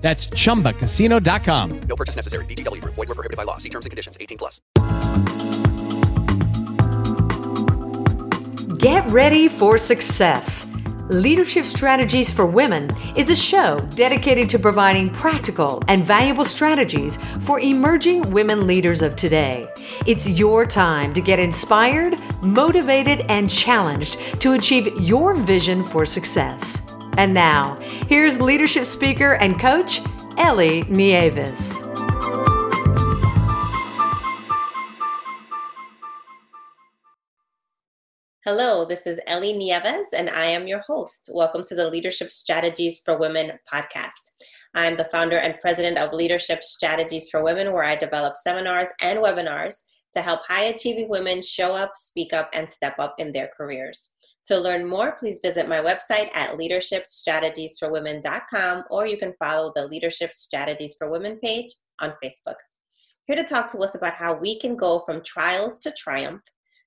That's chumbacasino.com. No purchase necessary. VGW Group. Void were prohibited by law. See terms and conditions. 18 plus. Get ready for success. Leadership Strategies for Women is a show dedicated to providing practical and valuable strategies for emerging women leaders of today. It's your time to get inspired, motivated, and challenged to achieve your vision for success. And now, here's leadership speaker and coach, Ellie Nieves. Hello, this is Ellie Nieves, and I am your host. Welcome to the Leadership Strategies for Women podcast. I'm the founder and president of Leadership Strategies for Women, where I develop seminars and webinars to help high achieving women show up, speak up, and step up in their careers. To learn more, please visit my website at leadershipstrategiesforwomen.com or you can follow the Leadership Strategies for Women page on Facebook. Here to talk to us about how we can go from trials to triumph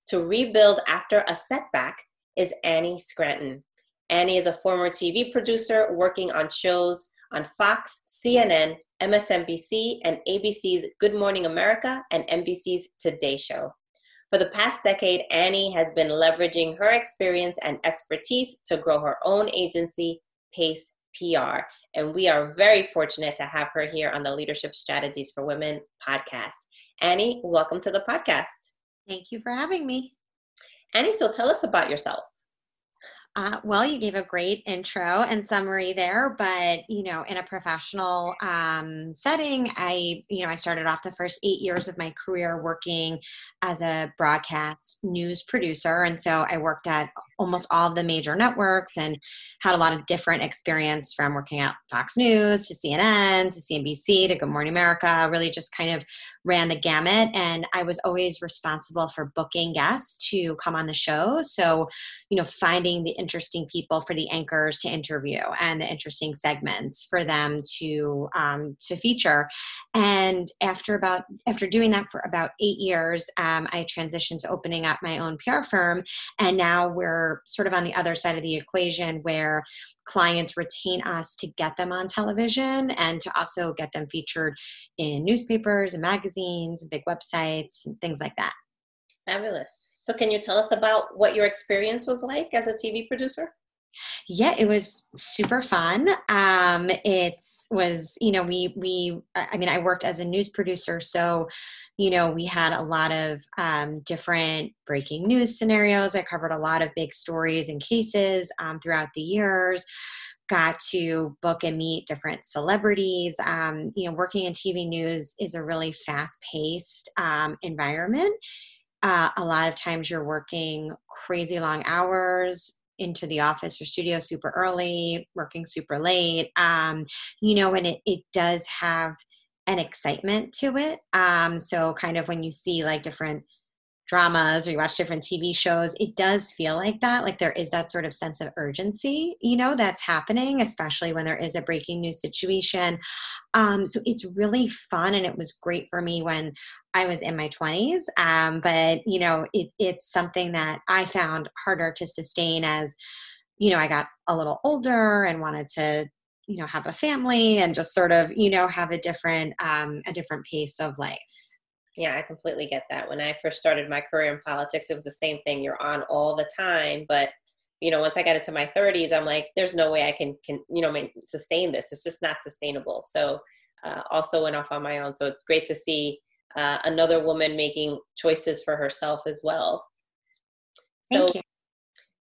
to rebuild after a setback is Annie Scranton. Annie is a former TV producer working on shows on Fox, CNN, MSNBC, and ABC's Good Morning America and NBC's Today Show. For the past decade, Annie has been leveraging her experience and expertise to grow her own agency, Pace PR. And we are very fortunate to have her here on the Leadership Strategies for Women podcast. Annie, welcome to the podcast. Thank you for having me. Annie, so tell us about yourself. Uh, well, you gave a great intro and summary there, but you know, in a professional um, setting, I, you know, I started off the first eight years of my career working as a broadcast news producer, and so I worked at almost all of the major networks and had a lot of different experience from working at Fox News to CNN to CNBC to Good Morning America. Really, just kind of ran the gamut and i was always responsible for booking guests to come on the show so you know finding the interesting people for the anchors to interview and the interesting segments for them to um, to feature and after about after doing that for about eight years um, i transitioned to opening up my own pr firm and now we're sort of on the other side of the equation where clients retain us to get them on television and to also get them featured in newspapers and magazines and big websites and things like that. Fabulous. So, can you tell us about what your experience was like as a TV producer? Yeah, it was super fun. Um, it was, you know, we we. I mean, I worked as a news producer, so you know, we had a lot of um, different breaking news scenarios. I covered a lot of big stories and cases um, throughout the years. Got to book and meet different celebrities. Um, you know, working in TV news is a really fast paced um, environment. Uh, a lot of times you're working crazy long hours into the office or studio super early, working super late. Um, you know, and it, it does have an excitement to it. Um, so kind of when you see like different dramas or you watch different TV shows, it does feel like that. Like there is that sort of sense of urgency, you know, that's happening, especially when there is a breaking news situation. Um, so it's really fun and it was great for me when I was in my 20s. Um, but, you know, it, it's something that I found harder to sustain as, you know, I got a little older and wanted to you know have a family and just sort of you know have a different um, a different pace of life yeah i completely get that. When i first started my career in politics it was the same thing you're on all the time but you know once i got into my 30s i'm like there's no way i can can you know sustain this it's just not sustainable. So uh, also went off on my own so it's great to see uh, another woman making choices for herself as well. So Thank you.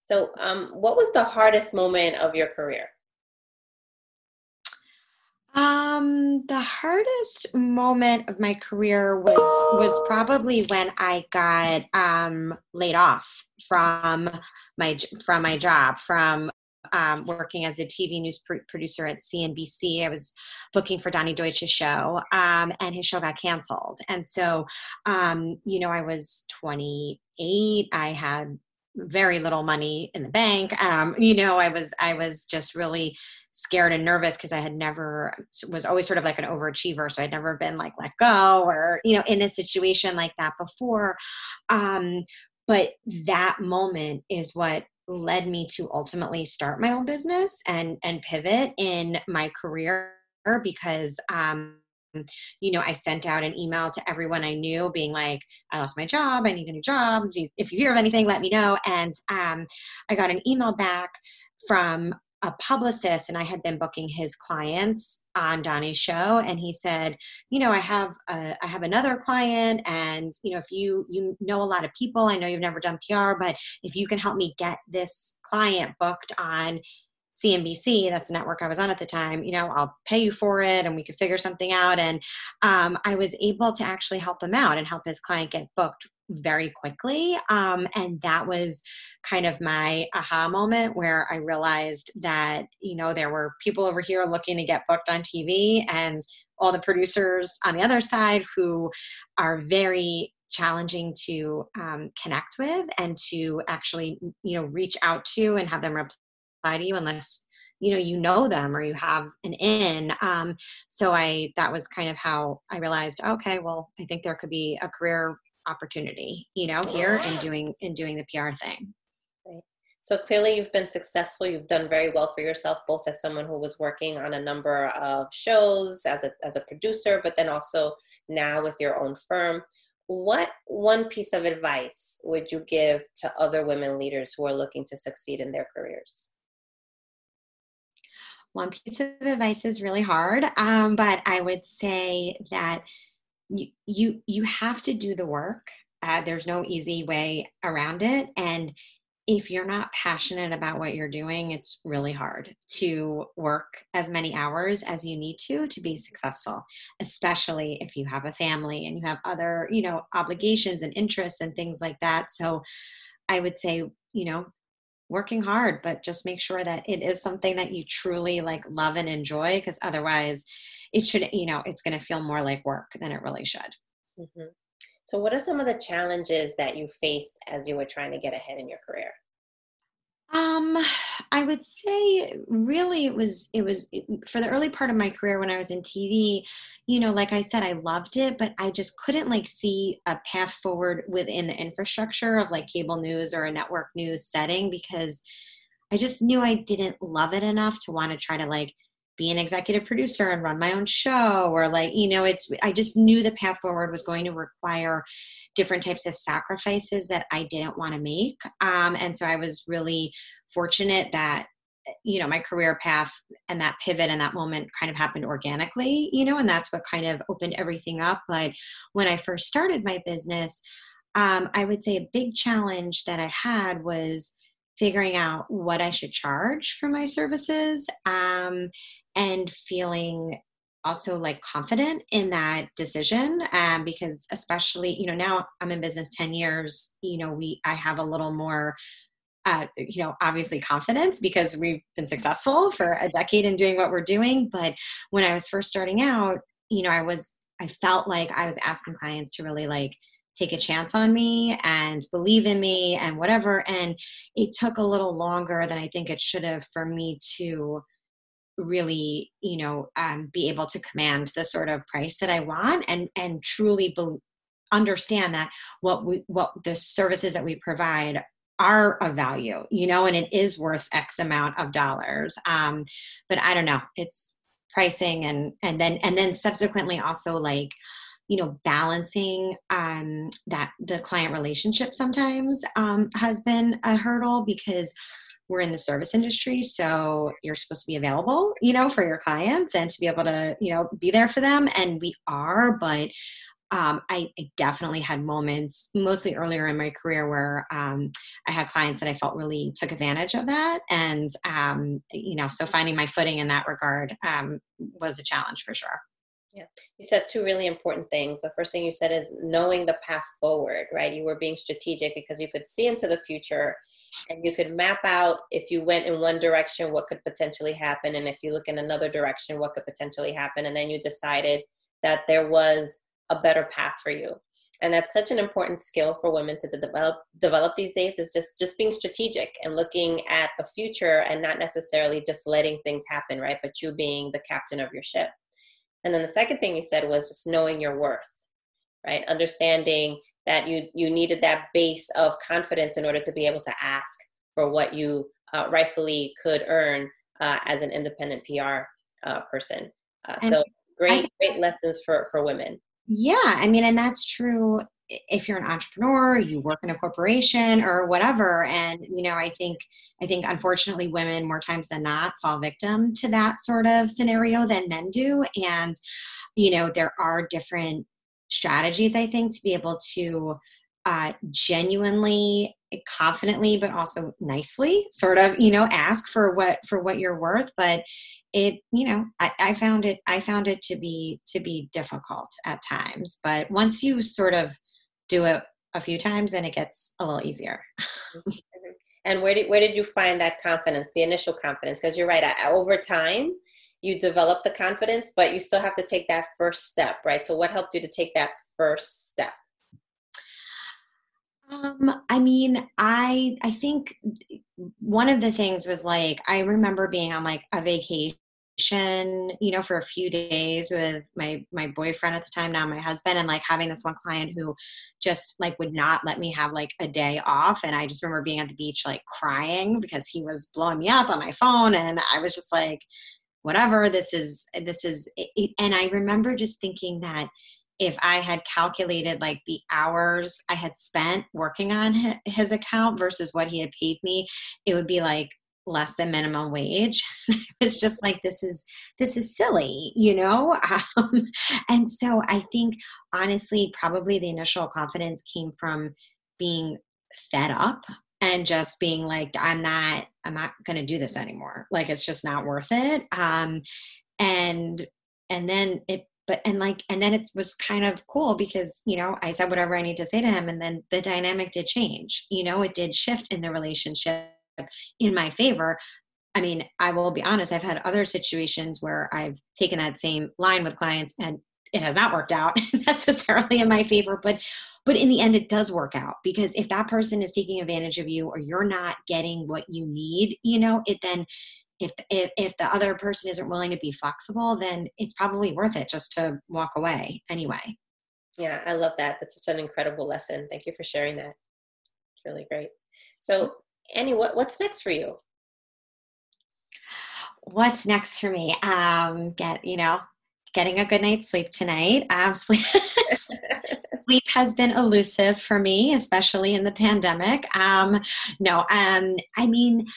so um, what was the hardest moment of your career um, the hardest moment of my career was was probably when I got um, laid off from my from my job from um, working as a TV news pr- producer at CNBC. I was booking for Donny Deutsch's show, um, and his show got canceled. And so, um, you know, I was 28. I had very little money in the bank. Um, you know, I was I was just really scared and nervous because I had never was always sort of like an overachiever, so I'd never been like let go or you know in a situation like that before. Um, but that moment is what led me to ultimately start my own business and and pivot in my career because um, you know, I sent out an email to everyone I knew being like, I lost my job. I need a new job. If you hear of anything, let me know. And um, I got an email back from a publicist and I had been booking his clients on Donny's show and he said, you know, I have a, I have another client and you know if you you know a lot of people, I know you've never done PR, but if you can help me get this client booked on CNBC, that's the network I was on at the time, you know, I'll pay you for it and we could figure something out. And um, I was able to actually help him out and help his client get booked very quickly. Um, and that was kind of my aha moment where I realized that, you know, there were people over here looking to get booked on TV and all the producers on the other side who are very challenging to um, connect with and to actually you know reach out to and have them apply to you unless you know you know them or you have an in um, so i that was kind of how i realized okay well i think there could be a career opportunity you know here in doing in doing the pr thing. Right. So clearly you've been successful. You've done very well for yourself both as someone who was working on a number of shows as a as a producer but then also now with your own firm. What one piece of advice would you give to other women leaders who are looking to succeed in their careers? One piece of advice is really hard um, but i would say that you you, you have to do the work uh, there's no easy way around it and if you're not passionate about what you're doing it's really hard to work as many hours as you need to to be successful especially if you have a family and you have other you know obligations and interests and things like that. So i would say you know working hard but just make sure that it is something that you truly like love and enjoy because otherwise it should you know it's going to feel more like work than it really should mm-hmm. so what are some of the challenges that you faced as you were trying to get ahead in your career um, I would say really it was it was for the early part of my career when I was in TV, you know, like I said I loved it, but I just couldn't like see a path forward within the infrastructure of like cable news or a network news setting because I just knew I didn't love it enough to want to try to like be an executive producer and run my own show or like you know it's i just knew the path forward was going to require different types of sacrifices that i didn't want to make. Um, and so i was really fortunate that you know my career path and that pivot and that moment kind of happened organically you know and that's what kind of opened everything up. But when i first started my business um, i would say a big challenge that i had was figuring out what i should charge for my services. Um, and feeling also like confident in that decision um, because especially you know now i'm in business 10 years you know we i have a little more uh, you know obviously confidence because we've been successful for a decade in doing what we're doing. But when i was first starting out you know i was i felt like i was asking clients to really like take a chance on me and believe in me and whatever. And it took a little longer than i think it should have for me to really you know um, be able to command the sort of price that i want and and truly be- understand that what we what the services that we provide are of value you know and it is worth x amount of dollars. Um but i don't know it's pricing and and then and then subsequently also like you know balancing um that the client relationship sometimes um has been a hurdle because we're in the service industry so you're supposed to be available you know for your clients and to be able to you know be there for them and we are but um, I, I, definitely had moments, mostly earlier in my career, where um, I had clients that I felt really took advantage of that, and um, you know, so finding my footing in that regard um, was a challenge for sure. Yeah, you said two really important things. The first thing you said is knowing the path forward, right? You were being strategic because you could see into the future and you could map out if you went in one direction what could potentially happen and if you look in another direction what could potentially happen and then you decided that there was a better path for you. And that's such an important skill for women to develop develop these days is just just being strategic and looking at the future and not necessarily just letting things happen right but you being the captain of your ship. And then the second thing you said was just knowing your worth right? Understanding that you you needed that base of confidence in order to be able to ask for what you uh, rightfully could earn uh, as an independent PR uh, person. Uh, so great, great lessons for for women. Yeah, I mean, and that's true if you're an entrepreneur, you work in a corporation or whatever. And you know, I think I think unfortunately, women more times than not fall victim to that sort of scenario than men do. And you know, there are different strategies, I think, to be able to uh, genuinely confidently but also nicely sort of you know ask for what for what you're worth. But it you know I, I found it i found it to be to be difficult at times. But once you sort of do it a few times then it gets a little easier. And where did where did you find that confidence the initial confidence? Because you're right over time you develop the confidence, but you still have to take that first step, right? So, what helped you to take that first step? Um, I mean, I I think one of the things was like I remember being on like a vacation you know for a few days with my my boyfriend at the time now my husband and like having this one client who just like would not let me have like a day off and i just remember being at the beach like crying because he was blowing me up on my phone and i was just like whatever this is this is it, and i remember just thinking that if i had calculated like the hours i had spent working on his account versus what he had paid me it would be like less than minimum wage. It's just like this is this is silly you know? Um, and so i think honestly probably the initial confidence came from being fed up and just being like i'm not i'm not going to do this anymore. Like it's just not worth it. Um and and then it but and like and then it was kind of cool because you know i said whatever i need to say to him and then the dynamic did change. You know it did shift in the relationship in my favor. I mean i will be honest i've had other situations where i've taken that same line with clients and it has not worked out necessarily in my favor but but in the end it does work out because if that person is taking advantage of you or you're not getting what you need you know it then if, if if the other person isn't willing to be flexible then it's probably worth it just to walk away anyway. Yeah i love that. That's such an incredible lesson. Thank you for sharing that. It's really great. So annie what, what's next for you? What's next for me? Um get you know getting a good night's sleep tonight. Sleep, sleep has been elusive for me, especially in the pandemic. Um, no, um, I mean,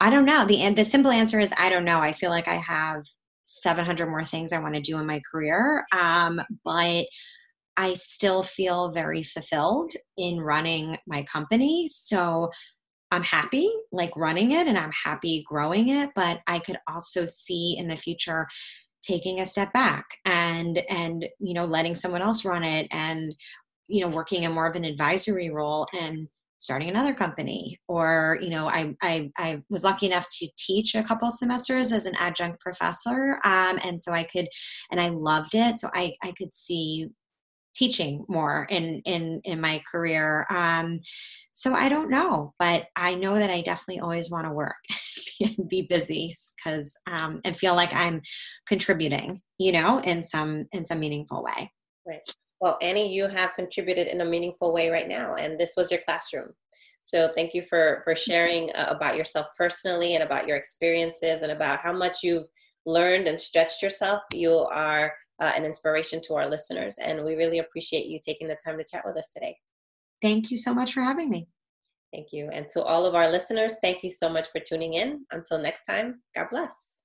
I don't know. The the simple answer is I don't know. I feel like I have 700 more things I want to do in my career, um, but I still feel very fulfilled in running my company. So I'm happy like running it and I'm happy growing it, but I could also see in the future taking a step back and and you know letting someone else run it and you know working in more of an advisory role and starting another company. Or you know i i, I was lucky enough to teach a couple semesters as an adjunct professor um, and so i could and i loved it. So i i could see teaching more in in in my career. Um so i don't know but i know that i definitely always want to work and be busy because um and feel like i'm contributing you know in some in some meaningful way. Right. Well annie you have contributed in a meaningful way right now and this was your classroom. So thank you for for sharing uh, about yourself personally and about your experiences and about how much you've learned and stretched yourself. You are uh, an inspiration to our listeners. And we really appreciate you taking the time to chat with us today. Thank you so much for having me. Thank you. And to all of our listeners, thank you so much for tuning in. Until next time, God bless.